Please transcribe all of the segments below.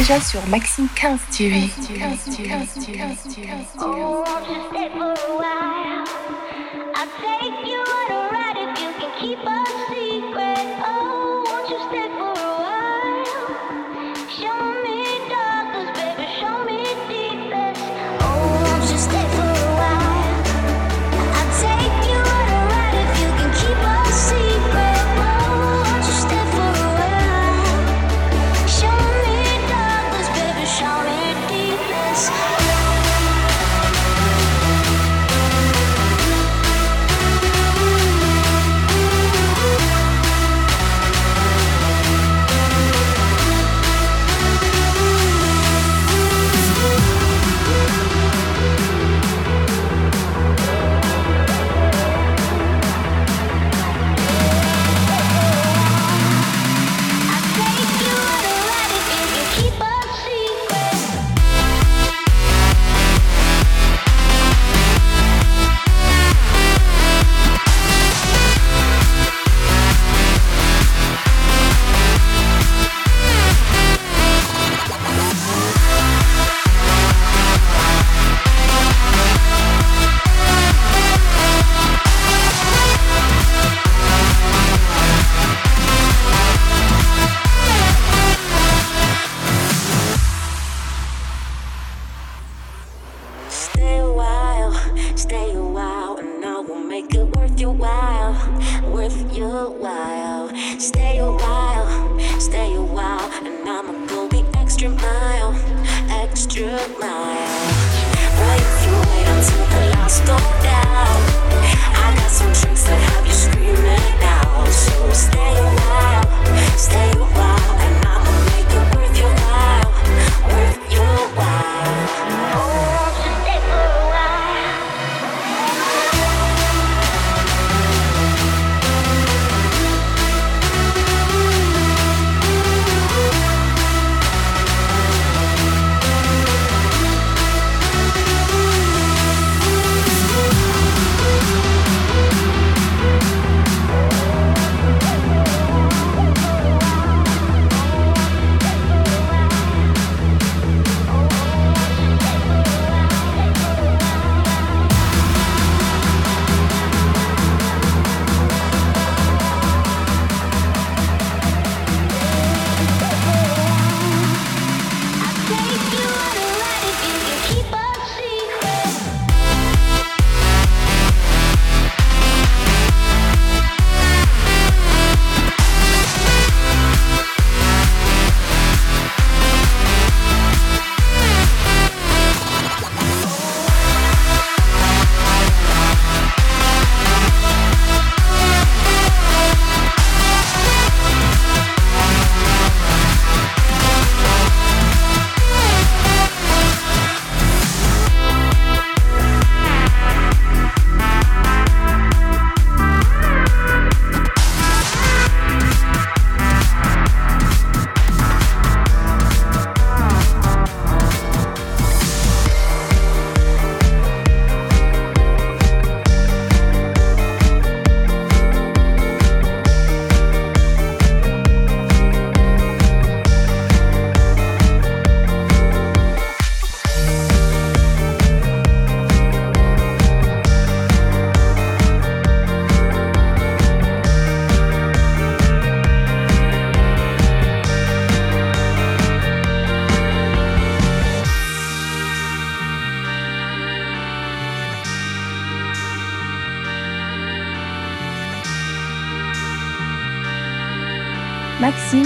déjà sur Maxime 15 TV.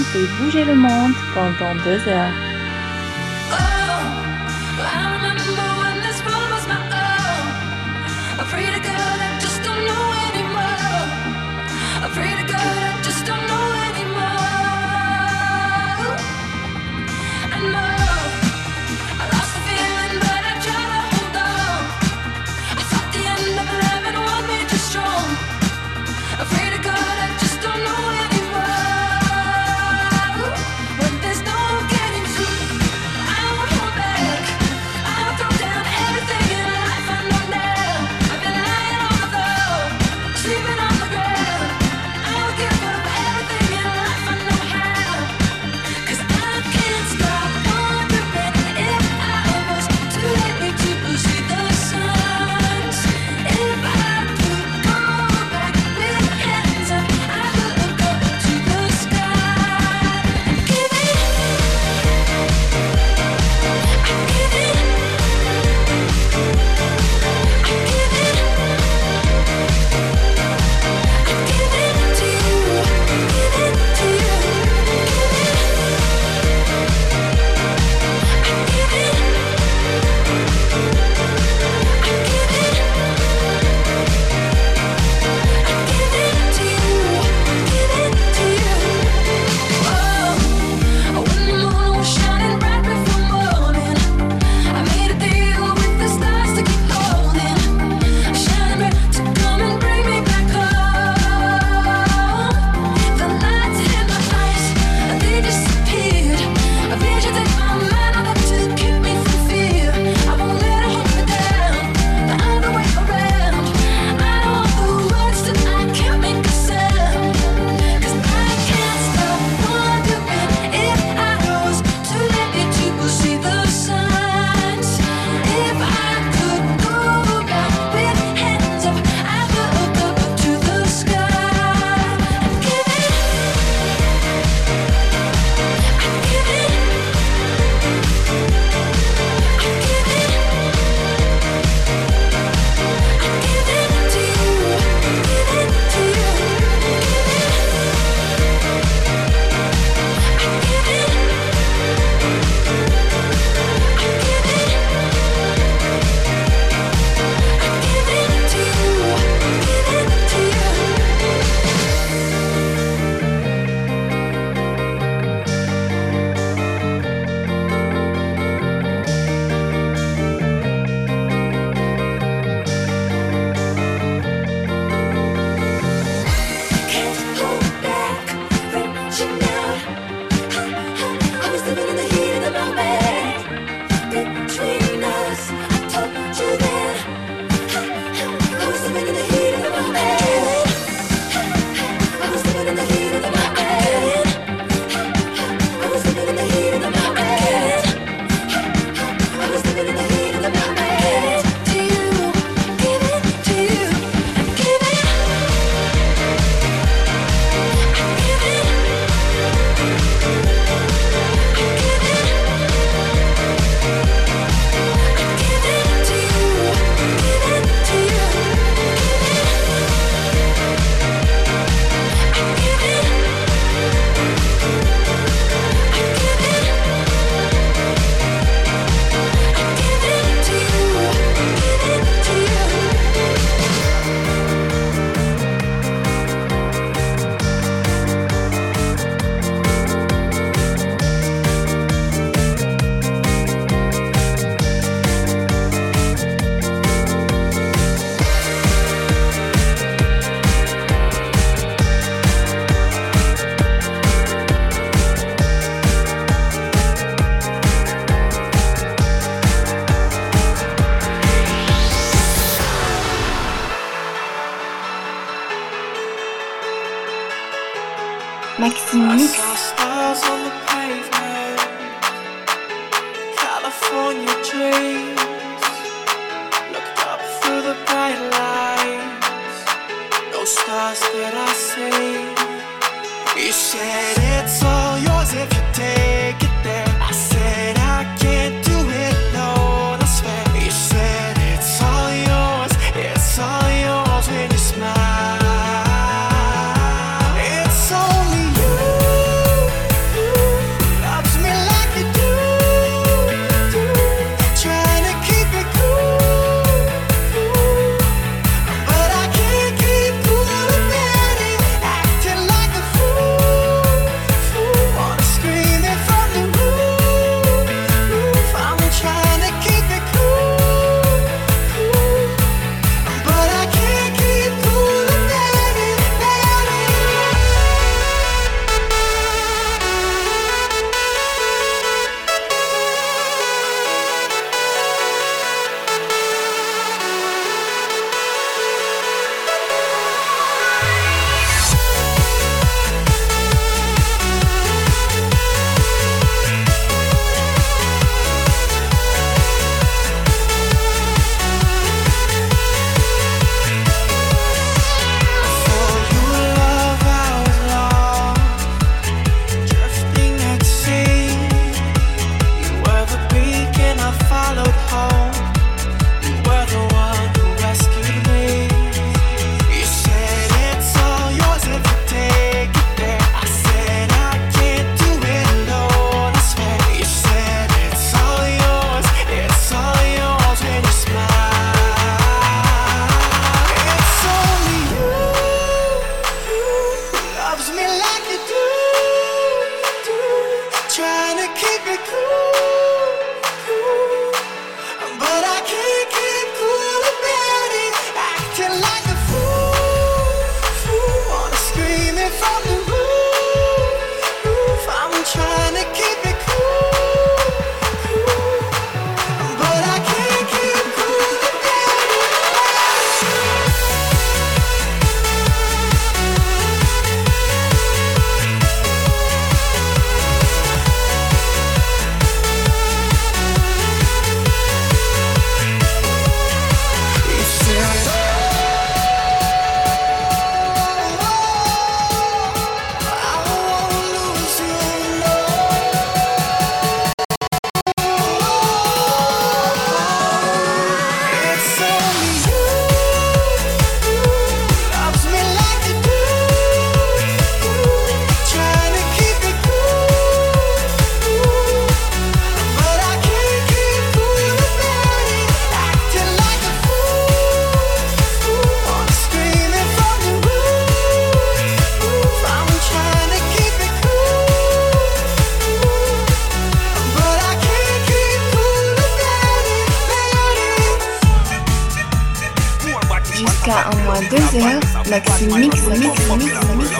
fait bouger le monde pendant deux heures. Oh, jusqu'à en moins deux heures, Maxime mix, mix, mix, mix,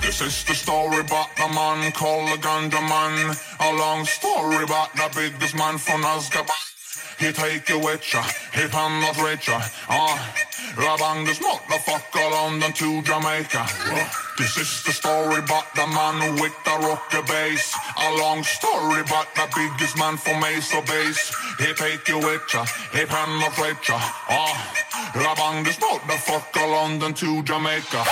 This is the story about the man called the Gundaman. A long story about the biggest man from Azkaban. He take you with ya, he pan not richer. Ah this motherfucker London to Jamaica. Uh, this is the story about the man with the rocker bass. A long story about the biggest man me Mesa Base. He take you with ya, he penetrate ya. Uh, ah, this motherfucker London to Jamaica.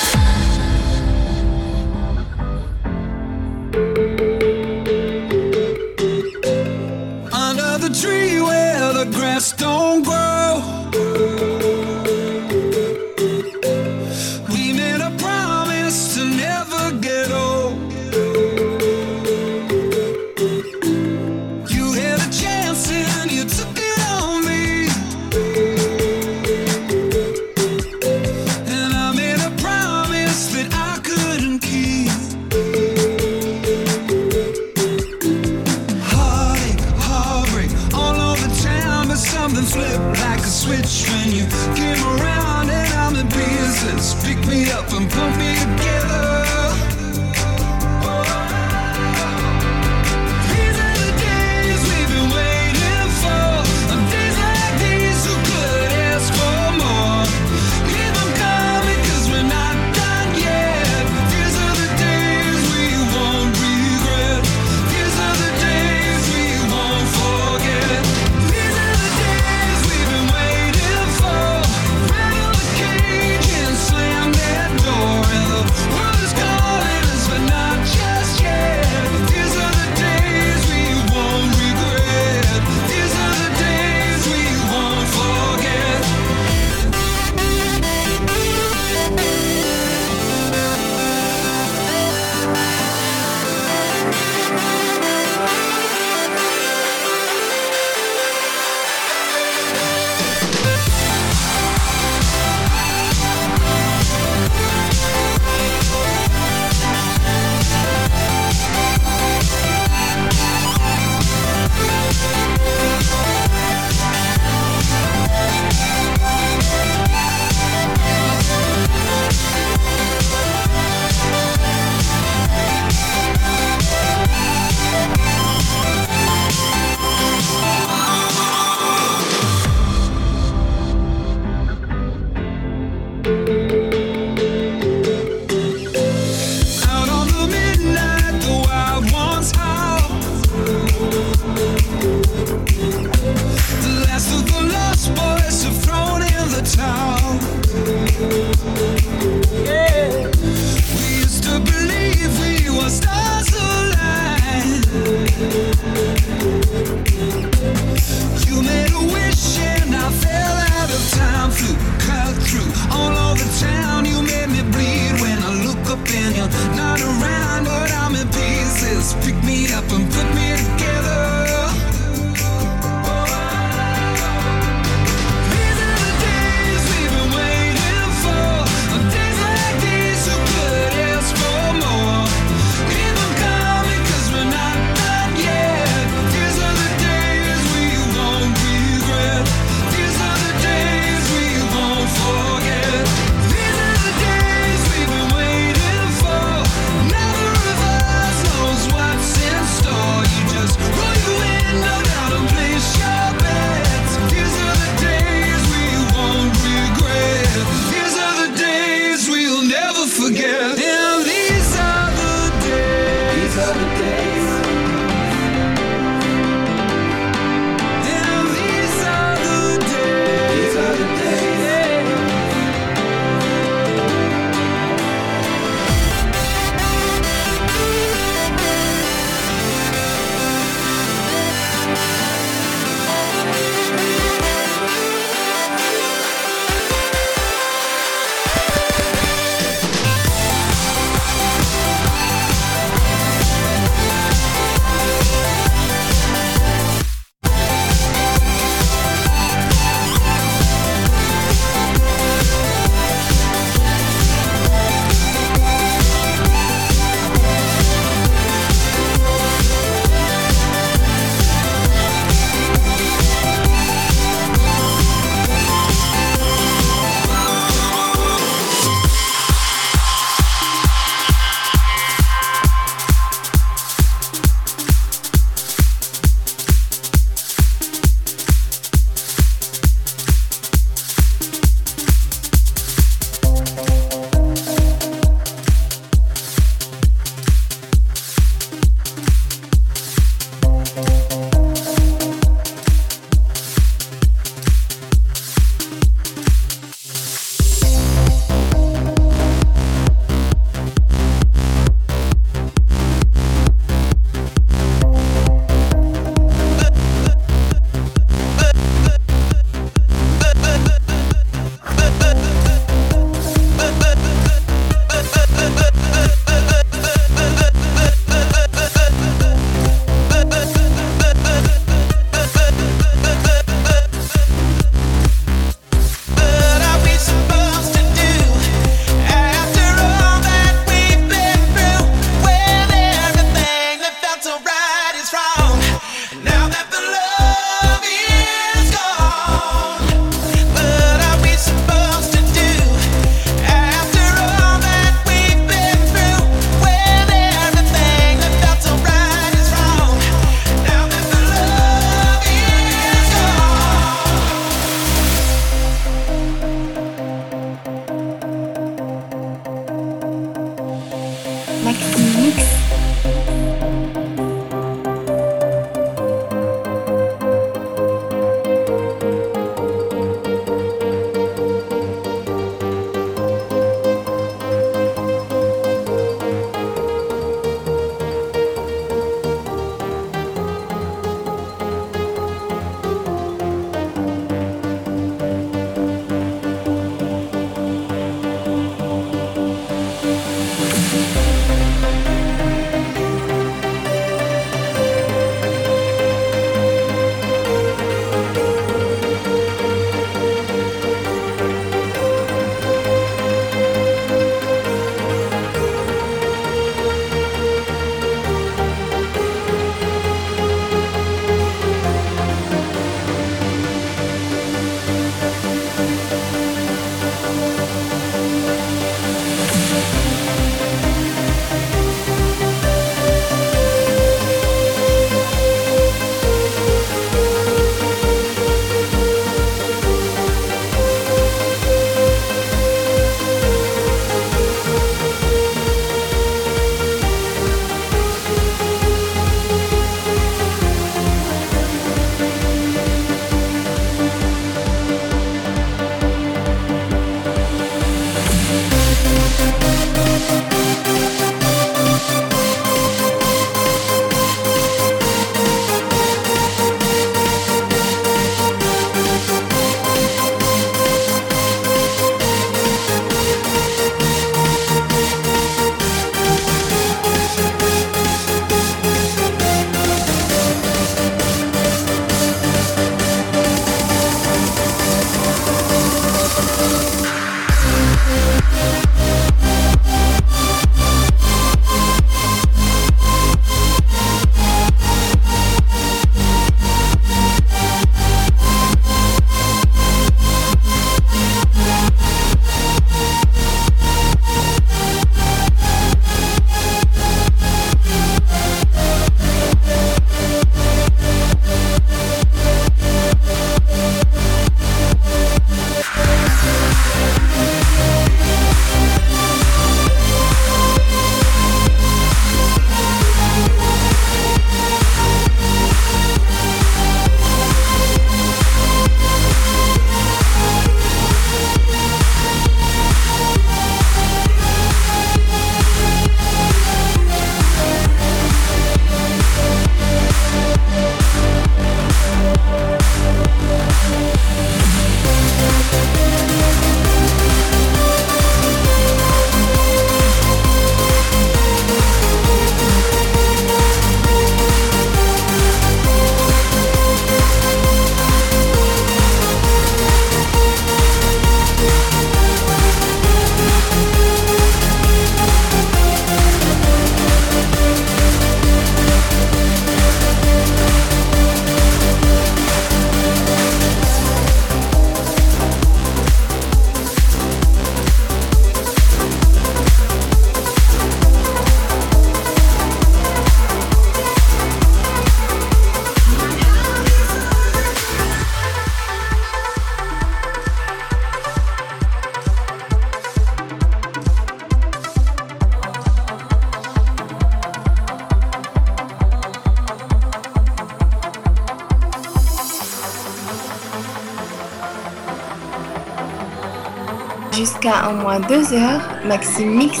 deux heures, Maxime mix,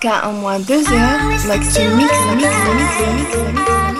jusqu'à au moins deux heures. Maxi mix, mix, mix, mix, mix. mix.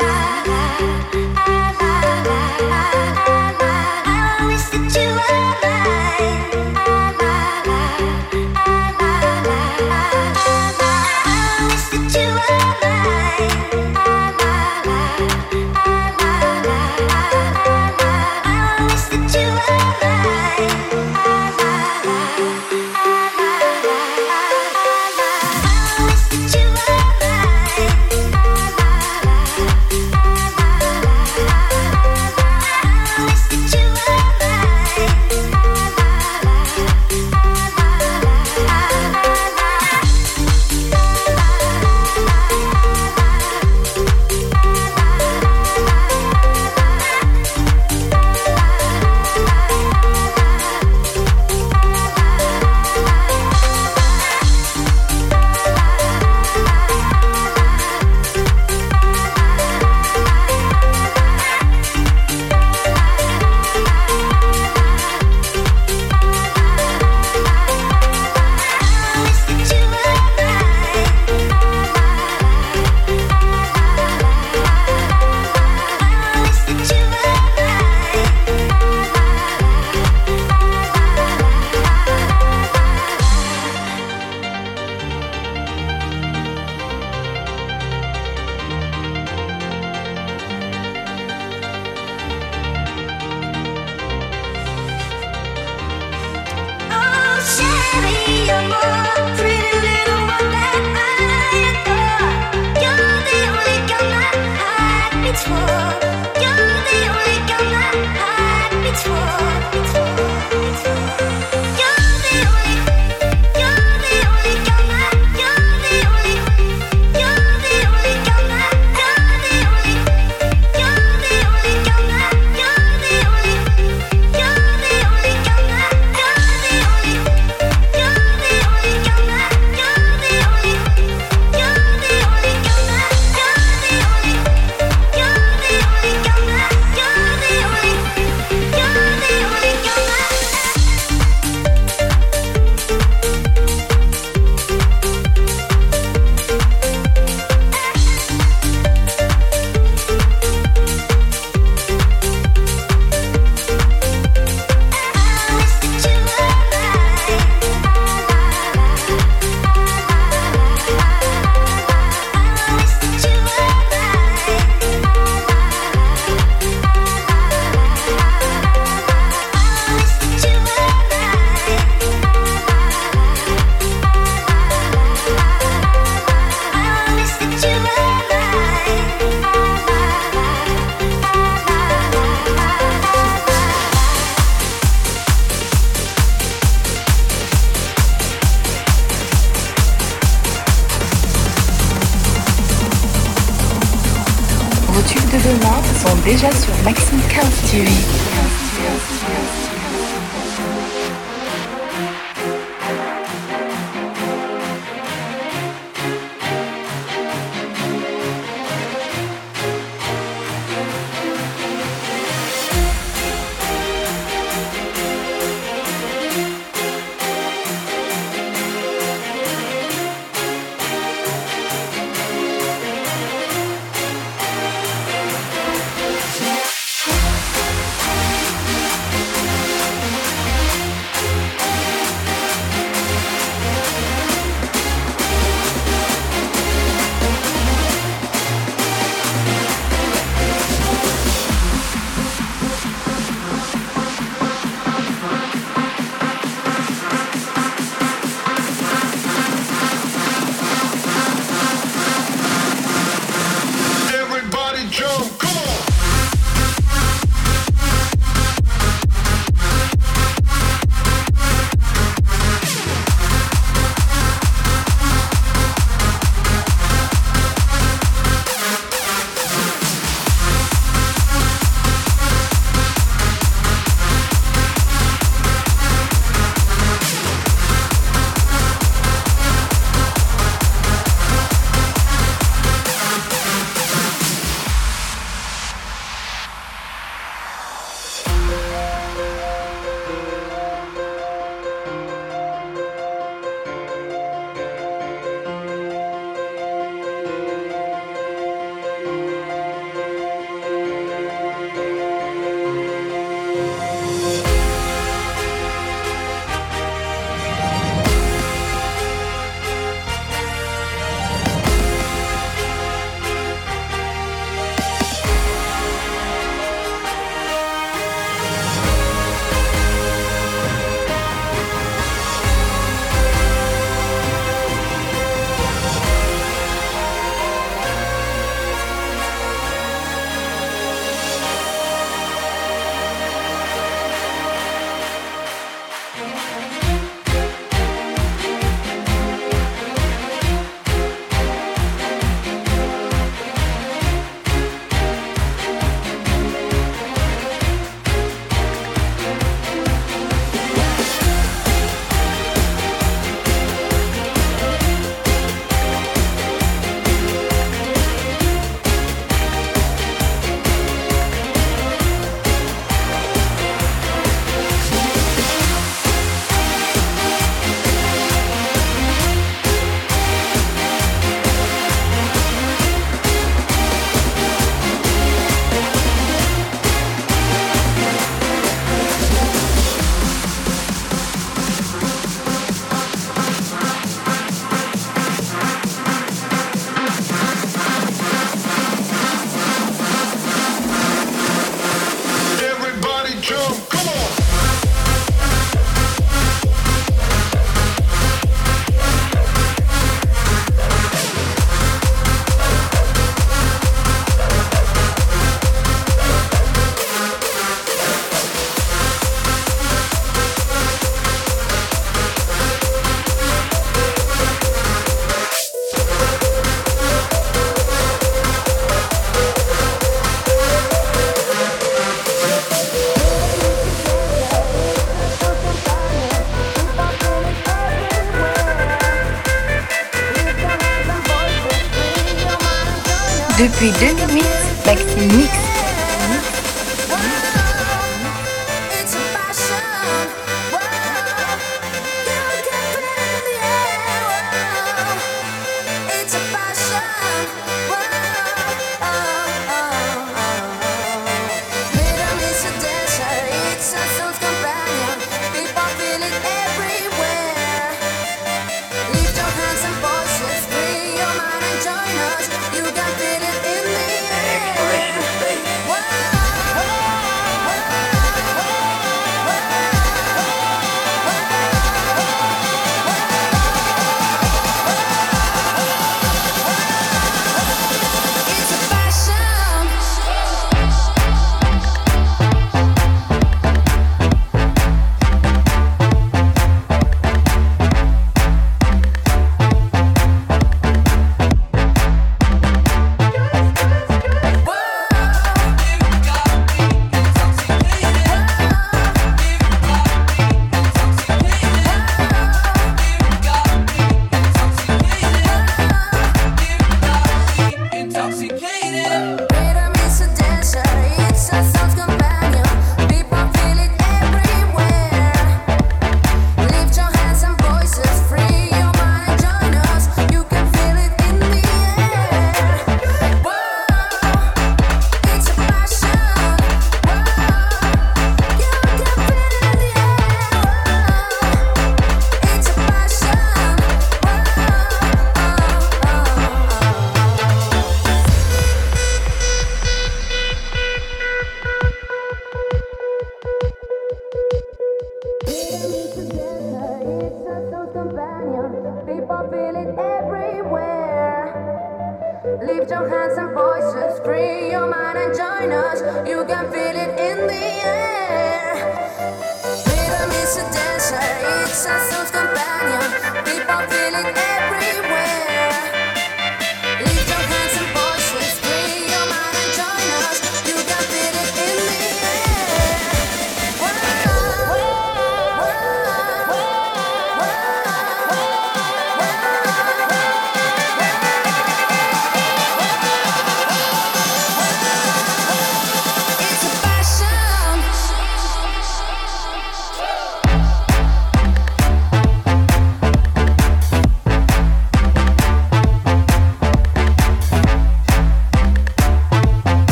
depuis 2000.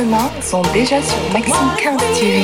demain sont déjà sur Maxime 15 TV.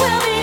will be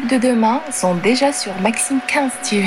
de demain sont déjà sur Maxime 15 15 TV.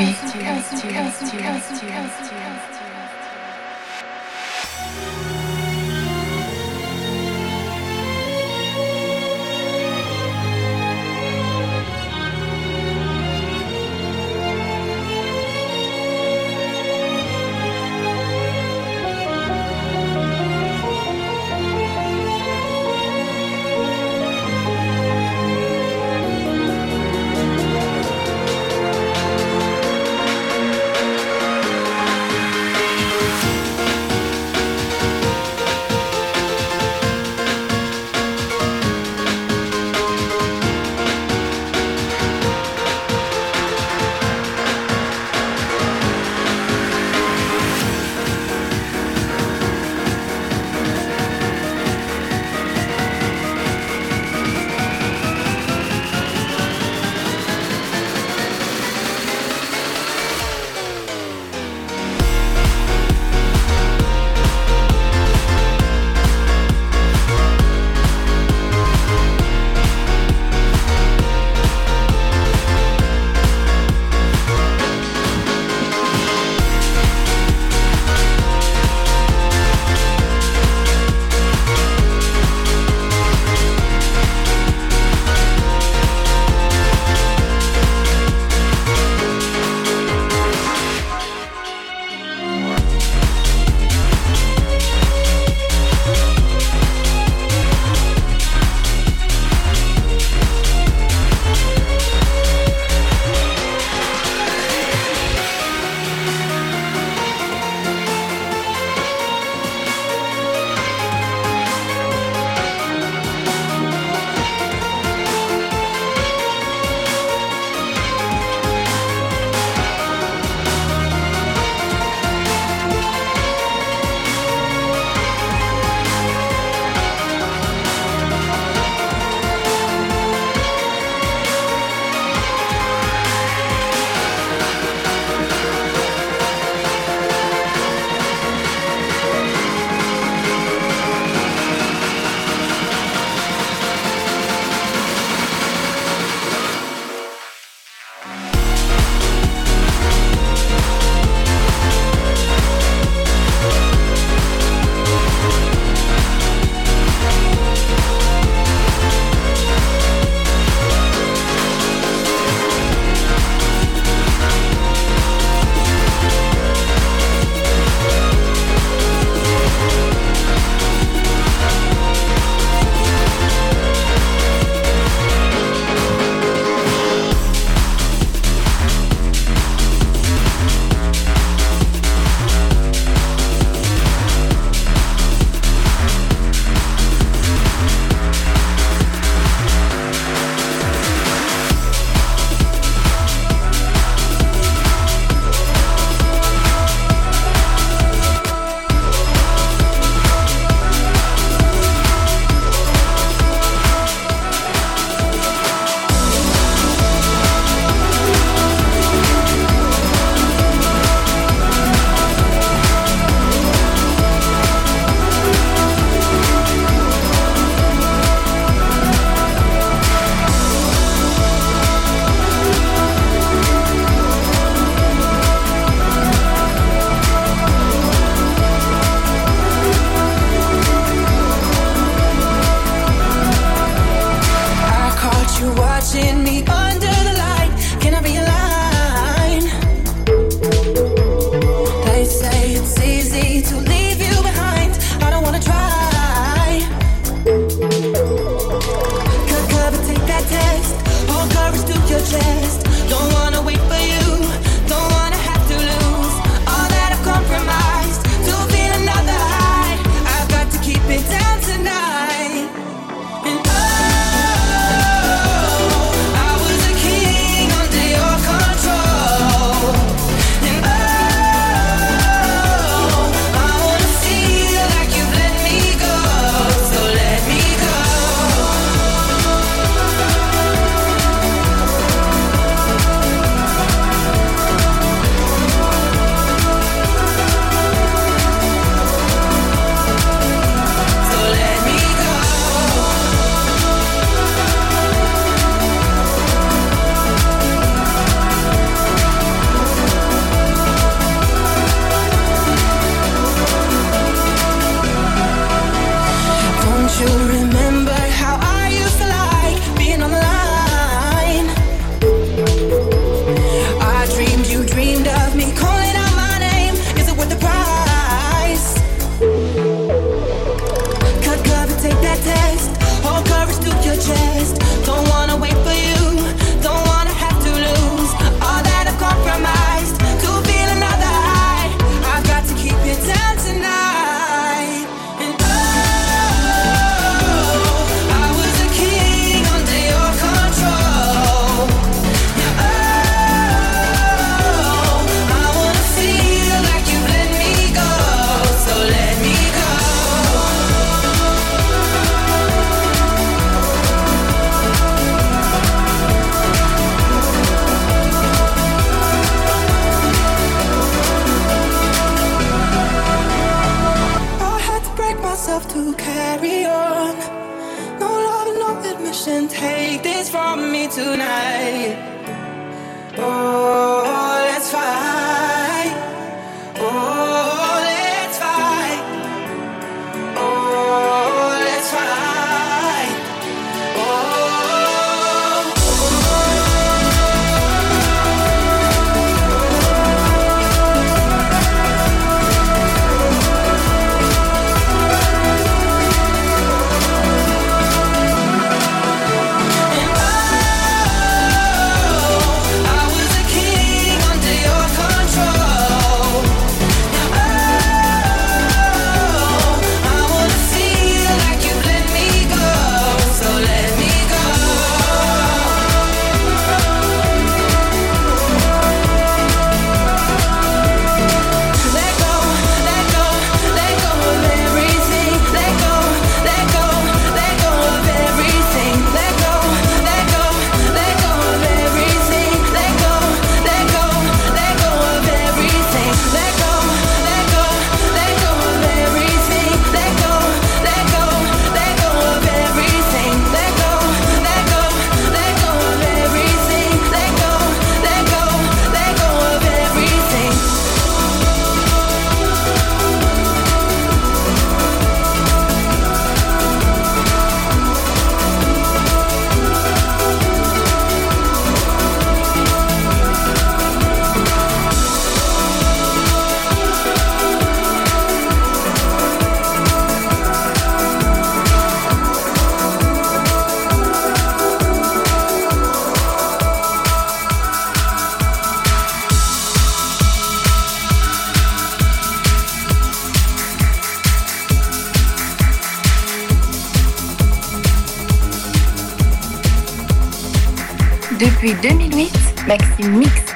2008, Maxime Mix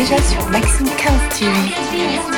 déjà sur Maxime 15 TV.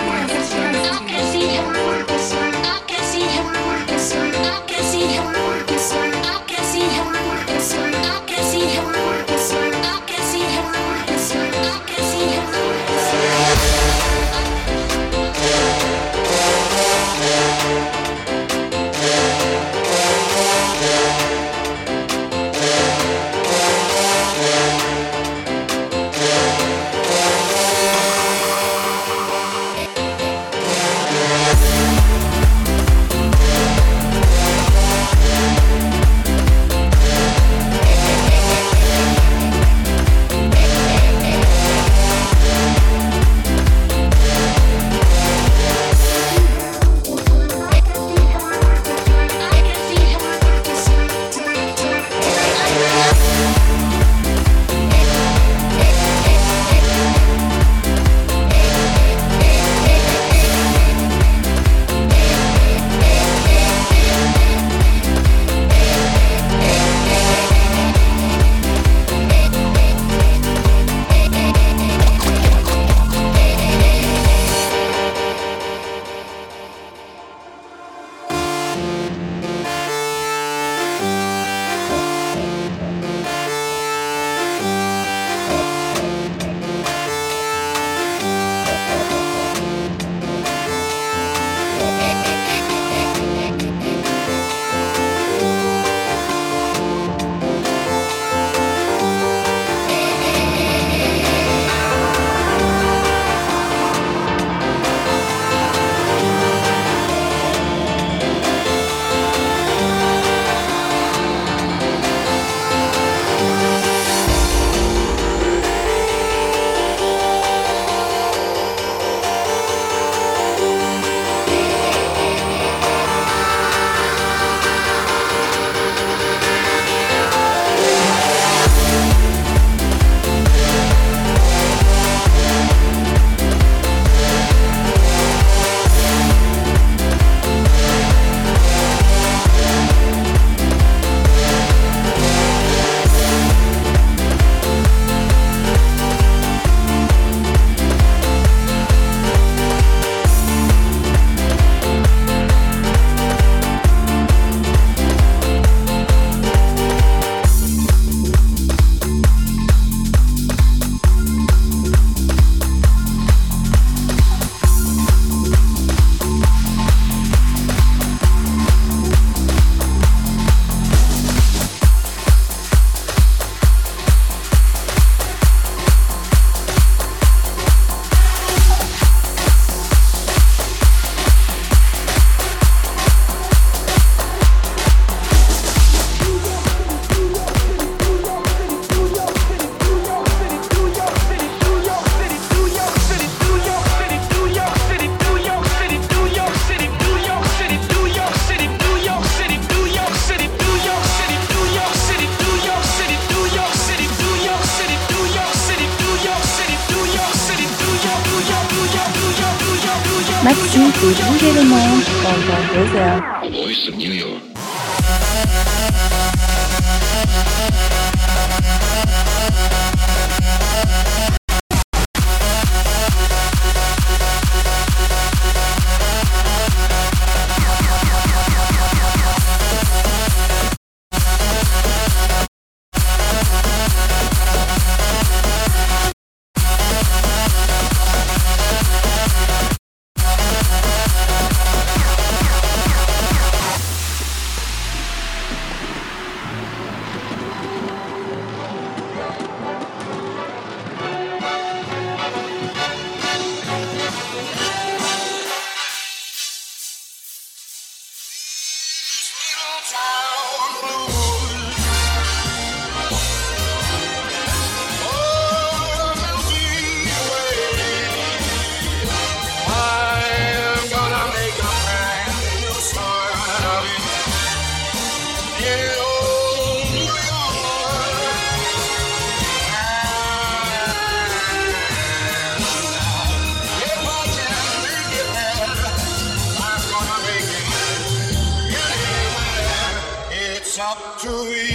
to you.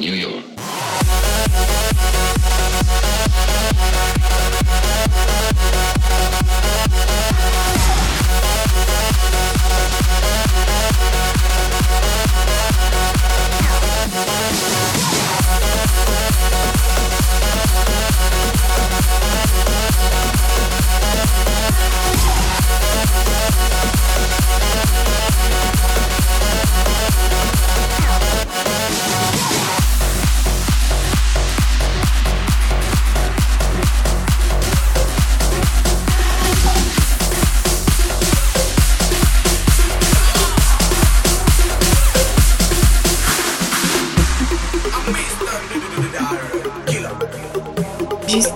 New York.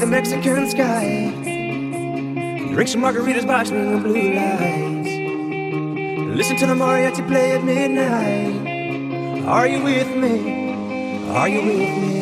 the Mexican sky. Drink some margaritas watching the blue lights. Listen to the mariachi play at midnight. Are you with me? Are you with me?